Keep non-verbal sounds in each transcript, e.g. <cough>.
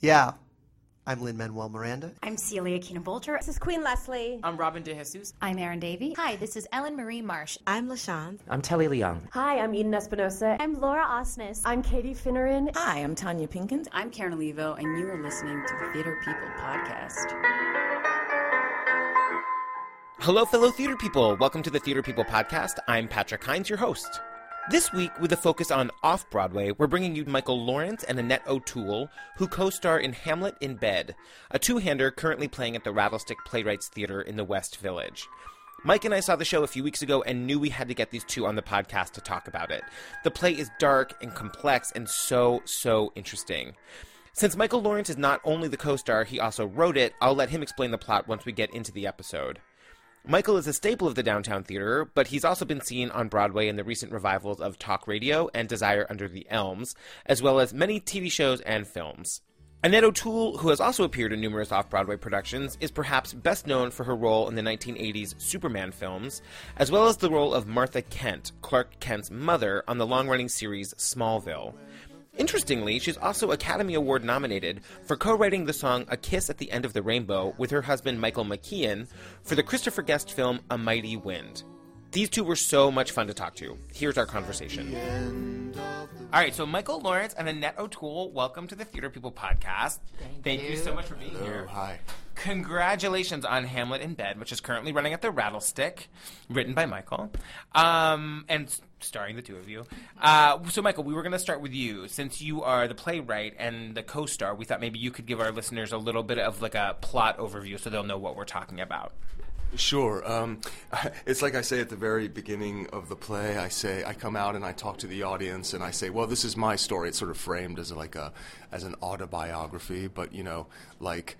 Yeah. I'm Lin Manuel Miranda. I'm Celia Keenan Bolger. This is Queen Leslie. I'm Robin DeJesus. I'm Erin Davie. Hi, this is Ellen Marie Marsh. I'm LaShawn. I'm Telly Leung. Hi, I'm Eden Espinosa. I'm Laura Osnes. I'm Katie Finneran. Hi, I'm Tonya Pinkins. I'm Karen Olivo, and you are listening to the Theater People Podcast. Hello, fellow theater people. Welcome to the Theater People Podcast. I'm Patrick Hinds, your host. This week, with a focus on off Broadway, we're bringing you Michael Laurence and Annette O'Toole, who co star in Hamlet in Bed, a two hander currently playing at the Rattlestick Playwrights Theater in the West Village. Mike and I saw the show a few weeks ago and knew we had to get these two on the podcast to talk about it. The play is dark and complex and so, so interesting. Since Michael Laurence is not only the co star, he also wrote it, I'll let him explain the plot once we get into the episode. Michael is a staple of the downtown theater, but he's also been seen on Broadway in the recent revivals of Talk Radio and Desire Under the Elms, as well as many TV shows and films. Annette O'Toole, who has also appeared in numerous off Broadway productions, is perhaps best known for her role in the 1980s Superman films, as well as the role of Martha Kent, Clark Kent's mother, on the long running series Smallville. Interestingly, she's also Academy Award nominated for co writing the song A Kiss at the End of the Rainbow with her husband Michael McKean for the Christopher Guest film A Mighty Wind. These two were so much fun to talk to. Here's our conversation. All right, so Michael Laurence and Annette O'Toole, welcome to the Theater People podcast. Thank, Thank you. you. so much for being Hello, here. hi. Congratulations on Hamlet in Bed, which is currently running at the Rattlestick, written by Michael, um, and starring the two of you. Uh, so, Michael, we were going to start with you. Since you are the playwright and the co-star, we thought maybe you could give our listeners a little bit of like a plot overview so they'll know what we're talking about. Sure. Um, <laughs> it's like I say at the very beginning of the play. I say I come out and I talk to the audience and I say, "Well, this is my story." It's sort of framed as like a as an autobiography, but you know, like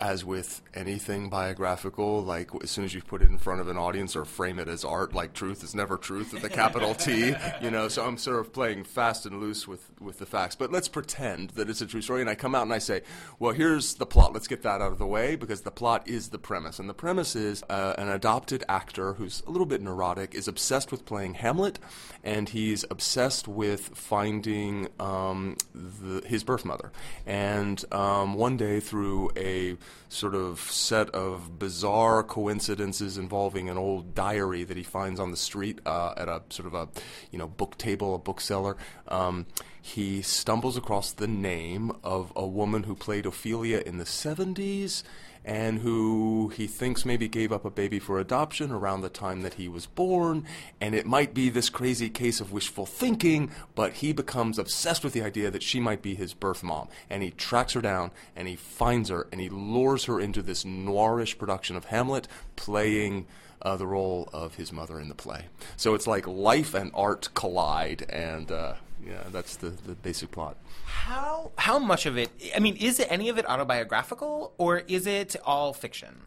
as with anything biographical, like as soon as you put it in front of an audience or frame it as art, like truth is never truth with a capital T, <laughs> you know. So I'm sort of playing fast and loose with with the facts. But let's pretend that it's a true story, and I come out and I say, well, here's the plot. Let's get that out of the way because the plot is the premise, and the premise is uh, an adopted actor who's a little bit neurotic is obsessed with playing Hamlet, and he's obsessed with finding um, the, his birth mother. And um, one day, through a sort of set of bizarre coincidences involving an old diary that he finds on the street uh, at a sort of a you know book table, a bookseller. Um, he stumbles across the name of a woman who played Ophelia in the 70s and who he thinks maybe gave up a baby for adoption around the time that he was born. And it might be this crazy case of wishful thinking, but he becomes obsessed with the idea that she might be his birth mom. And he tracks her down and he finds her and he lures her into this noirish production of Hamlet, playing. Uh, the role of his mother in the play. So it's like life and art collide, and uh, yeah, that's the, the basic plot. How how much of it? I mean, is it any of it autobiographical or is it all fiction?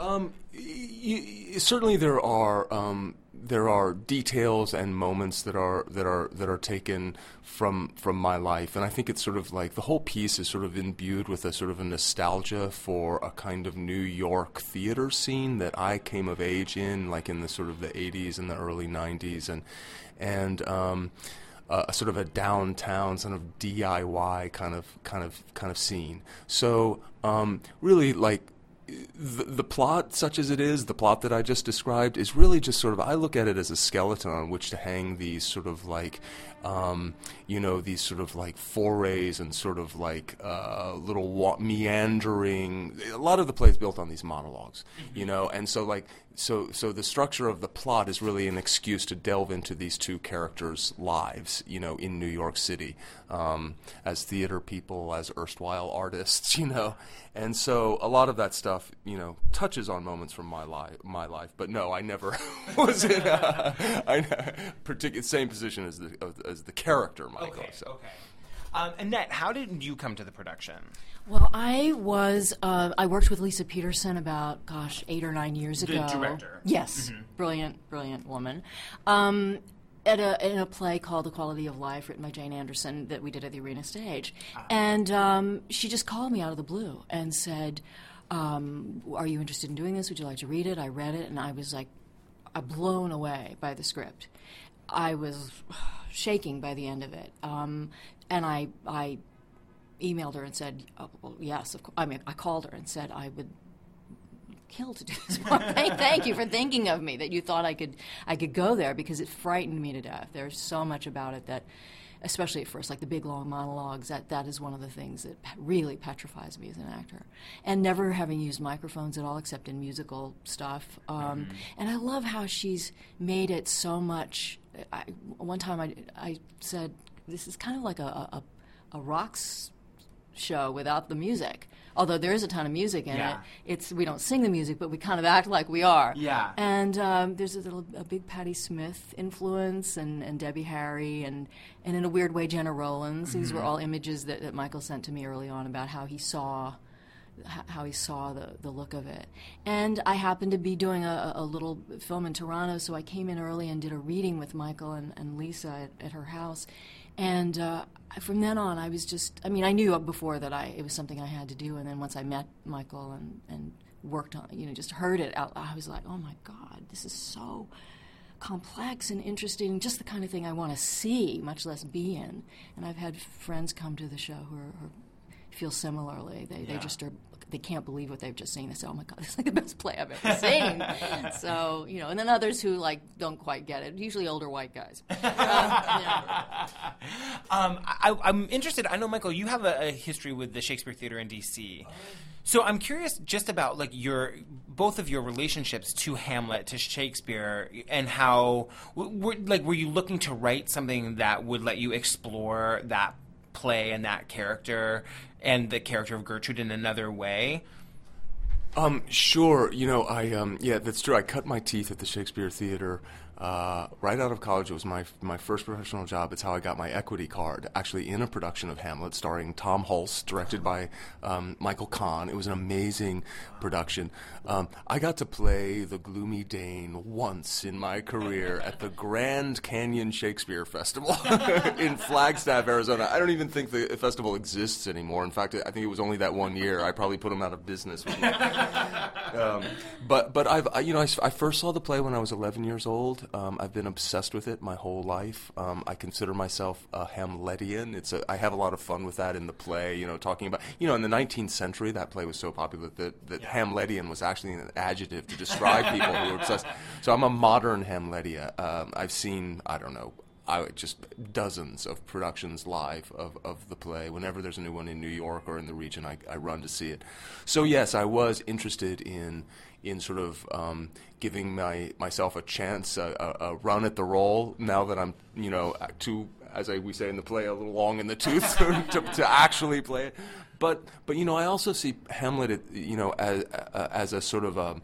Um, certainly there are um, there are details and moments that are that are that are taken from from my life, and I think it's sort of like the whole piece is sort of imbued with a sort of a nostalgia for a kind of New York theater scene that I came of age in, like in the sort of the '80s and the early '90s, and and um, uh, sort of a downtown sort of DIY kind of kind of kind of scene. So um, really like the, the plot, such as it is, the plot that I just described, is really just sort of. I look at it as a skeleton on which to hang these sort of like, um, you know, these sort of like forays and sort of like uh, little wa- meandering. A lot of the play is built on these monologs, you know, and so like so so the structure of the plot is really an excuse to delve into these two characters' lives, you know, in New York City, um, as theater people, as erstwhile artists, <laughs> you know, and so a lot of that stuff, you know, touches on moments from my life, my life. But no, I never <laughs> was in a, <laughs> I, particular same position as the as the character, Michael. Okay, so. okay. Um, Annette, how did you come to the production? Well, I was uh, I worked with Lisa Peterson about gosh eight or nine years The ago. director. Yes, brilliant, brilliant woman. Um, at a in a play called The Quality of Life, written by Jane Anderson, that we did at the Arena Stage, and um, she just called me out of the blue and said, um, "Are you interested in doing this? Would you like to read it?" I read it, and I was like, blown away by the script. I was <sighs> shaking by the end of it, um, and I I emailed her and said, oh, well, yes, of course. I mean, I called her and said I would kill to do this. <laughs> thank, thank you for thinking of me. That you thought I could I could go there because it frightened me to death. There's so much about it that, especially at first, like the big long monologues. That that is one of the things that really petrifies me as an actor. And never having used microphones at all, except in musical stuff. Um, And I love how she's made it so much. I, one time I I said this is kind of like a a, a rocks show without the music. Although there is a ton of music in Yeah. it, it's we don't sing the music, but we kind of act like we are. Yeah. And um, there's a little a big Patti Smith influence, and, and Debbie Harry, and and in a weird way Jenna Rollins. These were all images that, that Michael sent to me early on about how he saw how he saw the, the look of it. And I happened to be doing a, a little film in Toronto, so I came in early and did a reading with Michael and, and Lisa at, at her house. And uh, from then on, I was just, I mean, I knew before that I, it was something I had to do. And then once I met Michael and, and worked on, you know, just heard it out, I was like, oh my God, this is so complex and interesting, just the kind of thing I want to see, much less be in. And I've had friends come to the show who are, who feel similarly. They they just are they can't believe what they've just seen. They say, "Oh my god, <laughs> this is like the best play I've ever seen." <laughs> so you know, and then others who like don't quite get it. Usually older white guys. Uh, <laughs> yeah. Um, I, I'm interested. I know, Michael, you have a, a history with the Shakespeare Theater in DC. So I'm curious just about like your both of your relationships to Hamlet, to Shakespeare, and how w- were, like were you looking to write something that would let you explore that play and that character and the character of Gertrude in another way? Um, sure. You know, I um, yeah, that's true. I cut my teeth at the Shakespeare Theater uh, right out of college. It was my my first professional job. It's how I got my equity card. Actually, in a production of Hamlet, starring Tom Hulce, directed by um, Michael Kahn. It was an amazing production. Um, I got to play the gloomy Dane once in my career at the Grand Canyon Shakespeare Festival <laughs> in Flagstaff, Arizona. I don't even think the festival exists anymore. In fact, I think it was only that one year. I probably put them out of business. Um, but but I've I, you know I, I first saw the play when I was 11 years old. Um, I've been obsessed with it my whole life. Um, I consider myself a Hamletian. It's a, I have a lot of fun with that in the play. You know, talking about you know in the 19th century that play was so popular that that Hamletian was actually an adjective to describe people who were obsessed. So I'm a modern Hamletia. Um, I've seen I don't know I just dozens of productions live of, of the play. Whenever there's a new one in New York or in the region, I, I run to see it. So yes, I was interested in in sort of um, giving my myself a chance, a, a, a run at the role. Now that I'm, you know, too, as I, we say in the play, a little long in the tooth <laughs> to, to actually play it. But but you know, I also see Hamlet, you know, as as a sort of a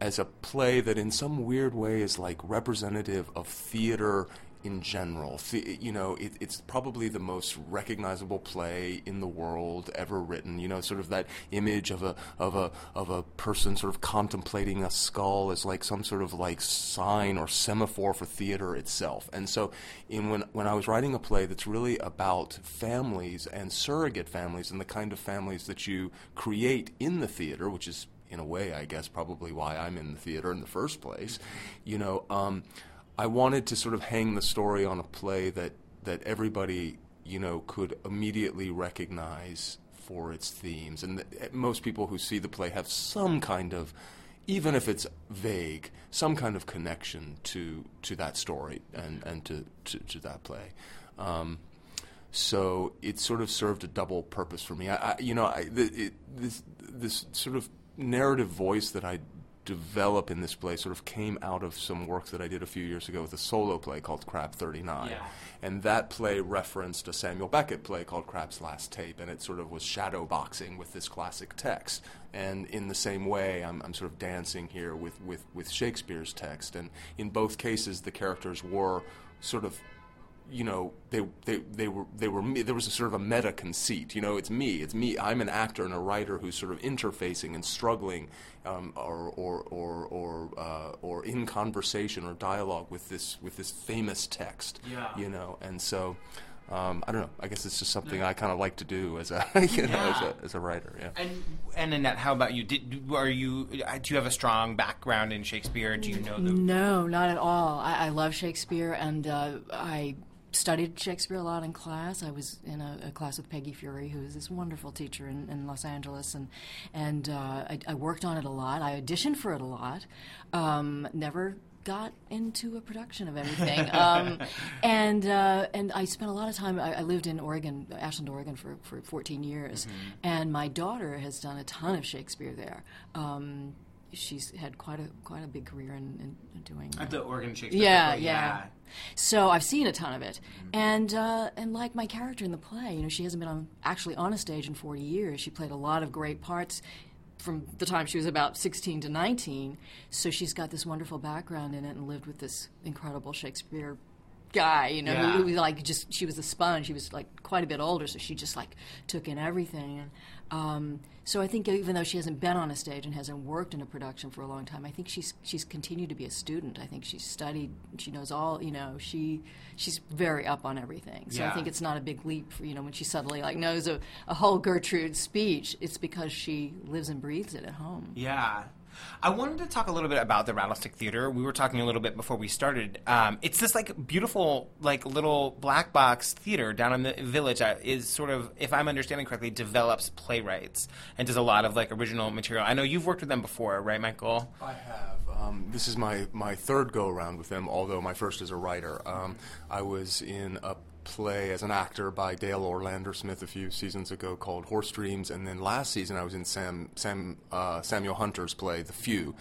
as a play that in some weird way is like representative of theater in general. You know, it, it's probably the most recognizable play in the world ever written. You know, sort of that image of a of a of a person sort of contemplating a skull as like some sort of like sign or semaphore for theater itself. And so, in when when I was writing a play that's really about families and surrogate families and the kind of families that you create in the theater, which is in a way, I guess, probably why I'm in the theater in the first place. You know, um, I wanted to sort of hang the story on a play that that everybody, you know, could immediately recognize for its themes, and that most people who see the play have some kind of, even if it's vague, some kind of connection to to that story and and to to, to that play. Um, so it sort of served a double purpose for me. I, I you know, I, it, this this sort of narrative voice that I develop in this play sort of came out of some work that I did a few years ago with a solo play called Krapp 39. Yeah. And that play referenced a Samuel Beckett play called Krapp's Last Tape, and it sort of was shadow boxing with this classic text. And in the same way, I'm, I'm sort of dancing here with, with, with Shakespeare's text. And in both cases, the characters were sort of you know they they they were they were me. there was a sort of a meta conceit you know it's me it's me I'm an actor and a writer who's sort of interfacing and struggling um, or or or or, uh, or in conversation or dialogue with this with this famous text Yeah. you know and so um, I don't know I guess it's just something I kind of like to do as a <laughs> you know as a as a writer yeah And and Annette, how about you? Did are you? uh, Do you have a strong background in Shakespeare? Do you know the? No, not at all. I, I love Shakespeare, and uh, I studied Shakespeare a lot in class. I was in a, a class with Peggy Feury, who is this wonderful teacher in, in Los Angeles, and and uh, I, I worked on it a lot. I auditioned for it a lot. Um, never got into a production of anything. <laughs> um, and uh, and I spent a lot of time. I, I, lived in Oregon, Ashland, Oregon, for, for 14 years, Mm-hmm. and my daughter has done a ton of Shakespeare there. Um, she's had quite a quite a big career in, in doing At the Oregon Shakespeare. yeah, Festival, yeah. So I've seen a ton of it, and uh, and like my character in the play, you know, she hasn't been on actually on a stage in 40 years. She played a lot of great parts from the time she was about 16 to 19. So she's got this wonderful background in it, and lived with this incredible Shakespeare guy, you know, Yeah. who, who like just she was a sponge. She was like quite a bit older, so she just like took in everything. And um, so I think even though she hasn't been on a stage and hasn't worked in a production for a long time, I think she's she's continued to be a student. I think she's studied. She knows all. You know, she she's very up on everything. So Yeah. I think it's not a big leap for you know when she suddenly like knows a, a whole Gertrude speech. It's because she lives and breathes it at home. Yeah. I wanted to talk a little bit about the Rattlestick Theater. We were talking a little bit before we started. Um, it's this like beautiful, like little black box theater down in the village. That is sort of, if I'm understanding correctly, develops playwrights and does a lot of like original material. I know you've worked with them before, right, Michael? I have. Um, this is my, my third go around with them, although my first as a writer. Um, I was in a play as an actor by Dael Orlandersmith a few seasons ago called Horse Dreams, and then last season I was in Sam, Sam uh, Samuel Hunter's play The Few,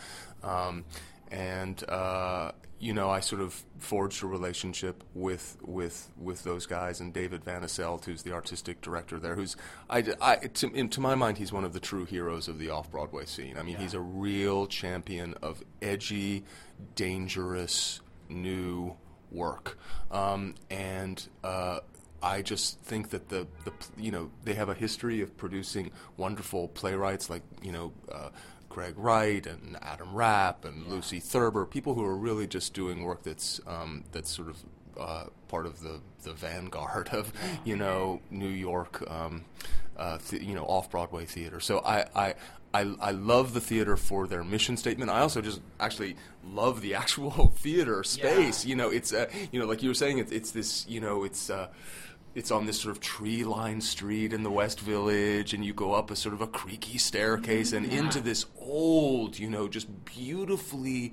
um, and uh, you know I sort of forged a relationship with with with those guys and David Van Asselt, who's the artistic director there, who's I, I to, in, to my mind he's one of the true heroes of the off Broadway scene. I mean he's a real champion of edgy, dangerous, new work, um, and. Uh, I just think that the, the you know they have a history of producing wonderful playwrights like you know uh, Craig Wright and Adam Rapp and Lucy Thurber, people who are really just doing work that's um, that's sort of uh, part of the, the vanguard of you know New York um, uh, th- you know off Broadway theater. So I, I I I love the theater for their mission statement. I also just actually love the <laughs> actual theater space. You know, it's uh, you know like you were saying, it's it's this you know it's. Uh, it's on this sort of tree-lined street in the West Village, and you go up a sort of a creaky staircase and into this old, you know, just beautifully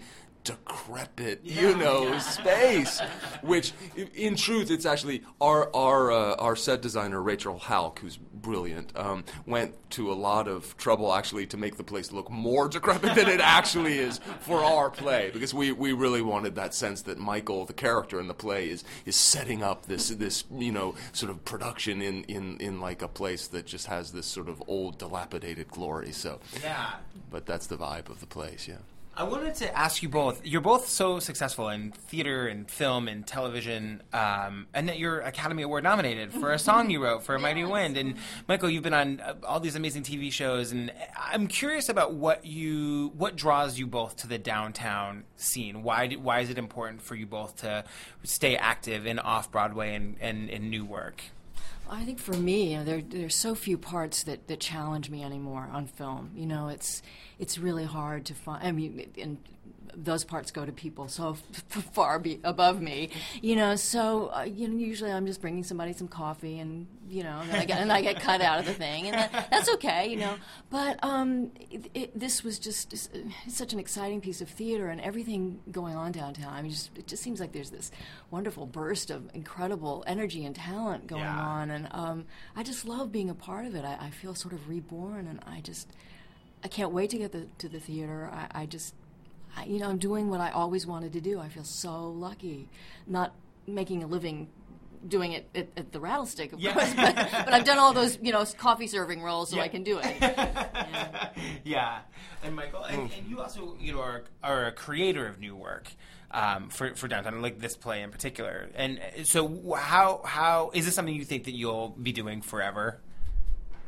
decrepit, you know, space. Which, in truth, it's actually our our uh, our set designer Rachel Hauck, who's brilliant, um, went to a lot of trouble actually to make the place look more decrepit than it actually is for our play, because we, we really wanted that sense that Michael, the character in the play, is is setting up this this you know sort of production in in in like a place that just has this sort of old dilapidated glory. So, Yeah. but that's the vibe of the place, yeah. I wanted to ask you both. You're both so successful in theater and film and television, um, and that you're Academy Award nominated for a <laughs> song you wrote for A Mighty Wind. And Michael, you've been on uh, all these amazing TV shows, and I'm curious about what you what draws you both to the downtown scene. Why do, why is it important for you both to stay active in off Broadway and, and in new work? I think for me, you know, there there's so few parts that, that challenge me anymore on film. You know, it's it's really hard to find. I mean, and those parts go to people so f- far be above me. You know, so uh, you know, usually I'm just bringing somebody some coffee, and you know, and I get and I get cut out of the thing, and that, that's okay. You know, but um, it, it, this was just such an exciting piece of theater, and everything going on downtown. I mean, just it just seems like there's this wonderful burst of incredible energy and talent going Yeah. on, and um, I just love being a part of it. I, I feel sort of reborn, and I just I can't wait to get the, to the theater. I, I just I, you know I'm doing what I always wanted to do. I feel so lucky, not making a living. Doing it at, at the Rattlestick, of Yeah. course, but, but I've done all those, you know, coffee serving roles, so I can do it. <laughs> yeah, and Michael, and, and you also, you know, are, are a creator of new work um, for for downtown, like this play in particular. And uh, so, how how is this something you think that you'll be doing forever?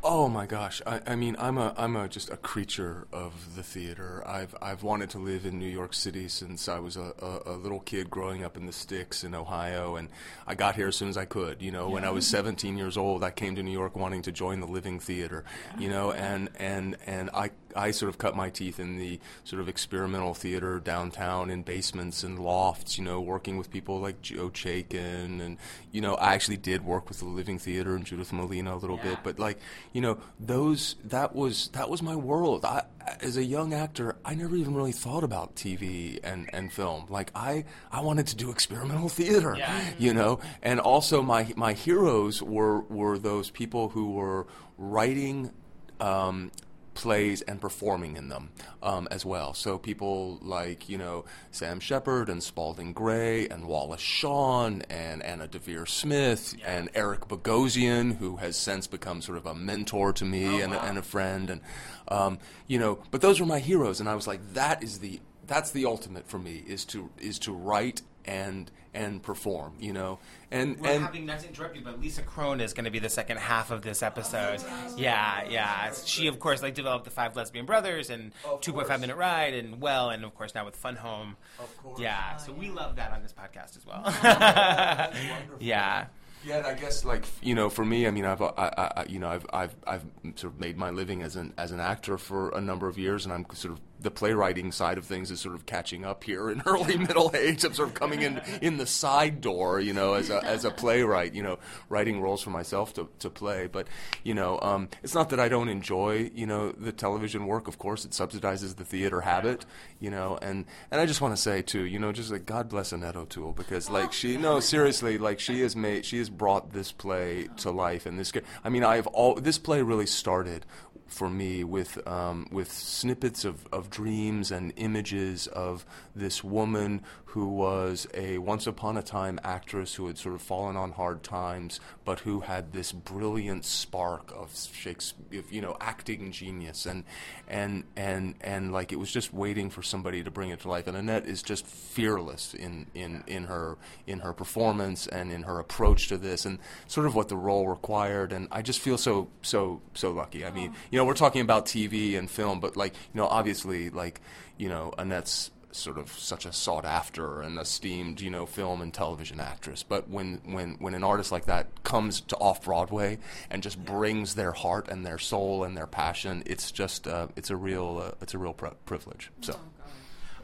Oh my gosh! I, I mean, I'm a I'm a just a creature of the theater. I've I've wanted to live in New York City since I was a, a, a little kid growing up in the sticks in Ohio, and I got here as soon as I could. You know, when I was 17 years old, I came to New York wanting to join the Living Theater. You know, and and and I I sort of cut my teeth in the sort of experimental theater downtown in basements and lofts, you know, working with people like Joe Chaikin. And, you know, I actually did work with the Living Theater and Judith Malina a little bit. But, like, you know, those, that was, that was my world. I, as a young actor, I never even really thought about TV and, and film. Like, I, I wanted to do experimental theater, you know? And also, my, my heroes were, were those people who were writing, um, plays and performing in them um, as well. So people like you know Sam Shepard and Spalding Gray and Wallace Shawn and Anna Deavere Smith and Eric Bogosian, who has since become sort of a mentor to me and, a, and a friend, and um, you know. But those were my heroes, and I was like, that is the that's the ultimate for me is to is to write and and perform, you know. And We're and having not to interrupt you, but Lisa Kron is going to be the second half of this episode. Oh, yeah, yeah. She, of course, like developed the Five Lesbian Brothers and Two Point Five Minute Ride and Well, and of course now with Fun Home. Of course. Yeah. So we love that on this podcast as well. <laughs> yeah. Yeah, and I guess like you know, for me, I mean, I've I, I, you know, I've I've I've sort of made my living as an as an actor for a number of years, and I'm sort of the playwriting side of things is sort of catching up here in <laughs> early middle age. I'm sort of coming in in the side door, you know, as a as a playwright, you know, writing roles for myself to to play. But you know, um, it's not that I don't enjoy you know the television work. Of course, it subsidizes the theater habit, you know, and and I just want to say too, you know, just like God bless Annette O'Toole because like she no seriously like she has made she has brought this play to life and this I mean I have all this play really started for me with um, with snippets of, of dreams and images of this woman who was a once upon a time actress who had sort of fallen on hard times, but who had this brilliant spark of Shakespeare, you know, acting genius, and and and and like it was just waiting for somebody to bring it to life. And Annette is just fearless in in in her in her performance and in her approach to this, and sort of what the role required. And I just feel so so so lucky. I mean, oh. you know, we're talking about TV and film, but like you know, obviously, like you know, Annette's sort of such a sought after and esteemed, you know, film and television actress. But when, when, when an artist like that comes to off Broadway and just brings their heart and their soul and their passion, it's just uh, it's a real uh, it's a real pri- privilege. So.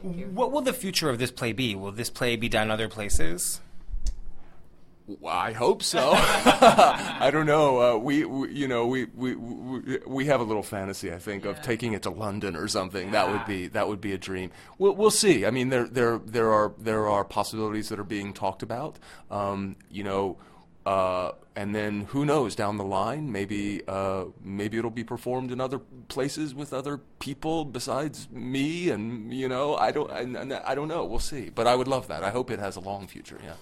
What will the future of this play be? Will this play be done other places? I hope so. <laughs> I don't know. Uh, we, we, you know, we, we we have a little fantasy, I think, of taking it to London or something. That would be that would be a dream. We'll, we'll see. I mean, there there there are there are possibilities that are being talked about. Um, you know. Uh, and then who knows down the line maybe uh, maybe it'll be performed in other places with other people besides me and you know I don't I, I don't know we'll see but I would love that I hope it has a long future yeah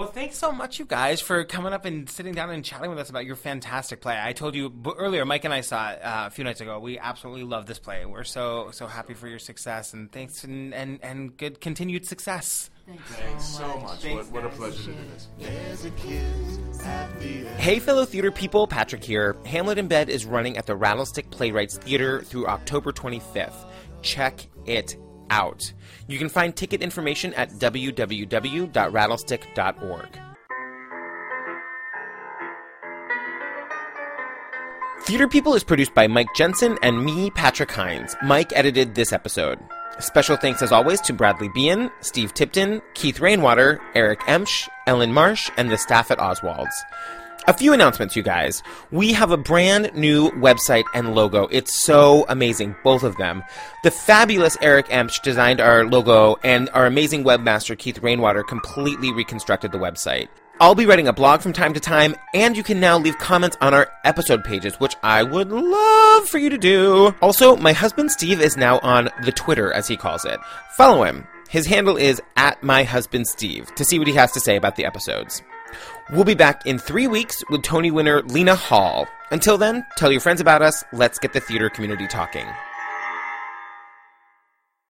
Well, thanks so much, you guys, for coming up and sitting down and chatting with us about your fantastic play. I told you earlier, Mike and I saw it uh, a few nights ago. We absolutely love this play. We're so so happy for your success, and thanks and and, and good continued success. Thanks so much. What, what a pleasure to do this. Hey, fellow theater people, Patrick here. Hamlet in Bed is running at the Rattlestick Playwrights Theater through October 25th. Check it out. You can find ticket information at www.rattlestick.org. Theater People is produced by Mike Jensen and me, Patrick Hinds. Mike edited this episode. Special thanks as always to Bradley Bean, Steve Tipton, Keith Rainwater, Eric Emsch, Ellen Marsh, and the staff at Oswald's. A few announcements, you guys. We have a brand new website and logo. It's so amazing, both of them. The fabulous Eric Emsch designed our logo, and our amazing webmaster Keith Rainwater completely reconstructed the website. I'll be writing a blog from time to time, and you can now leave comments on our episode pages, which I would love for you to do. Also, my husband Steve is now on the Twitter, as he calls it. Follow him. His handle is at my husband Steve to see what he has to say about the episodes. We'll be back in three weeks with Tony winner Lena Hall. Until then, tell your friends about us. Let's get the theater community talking.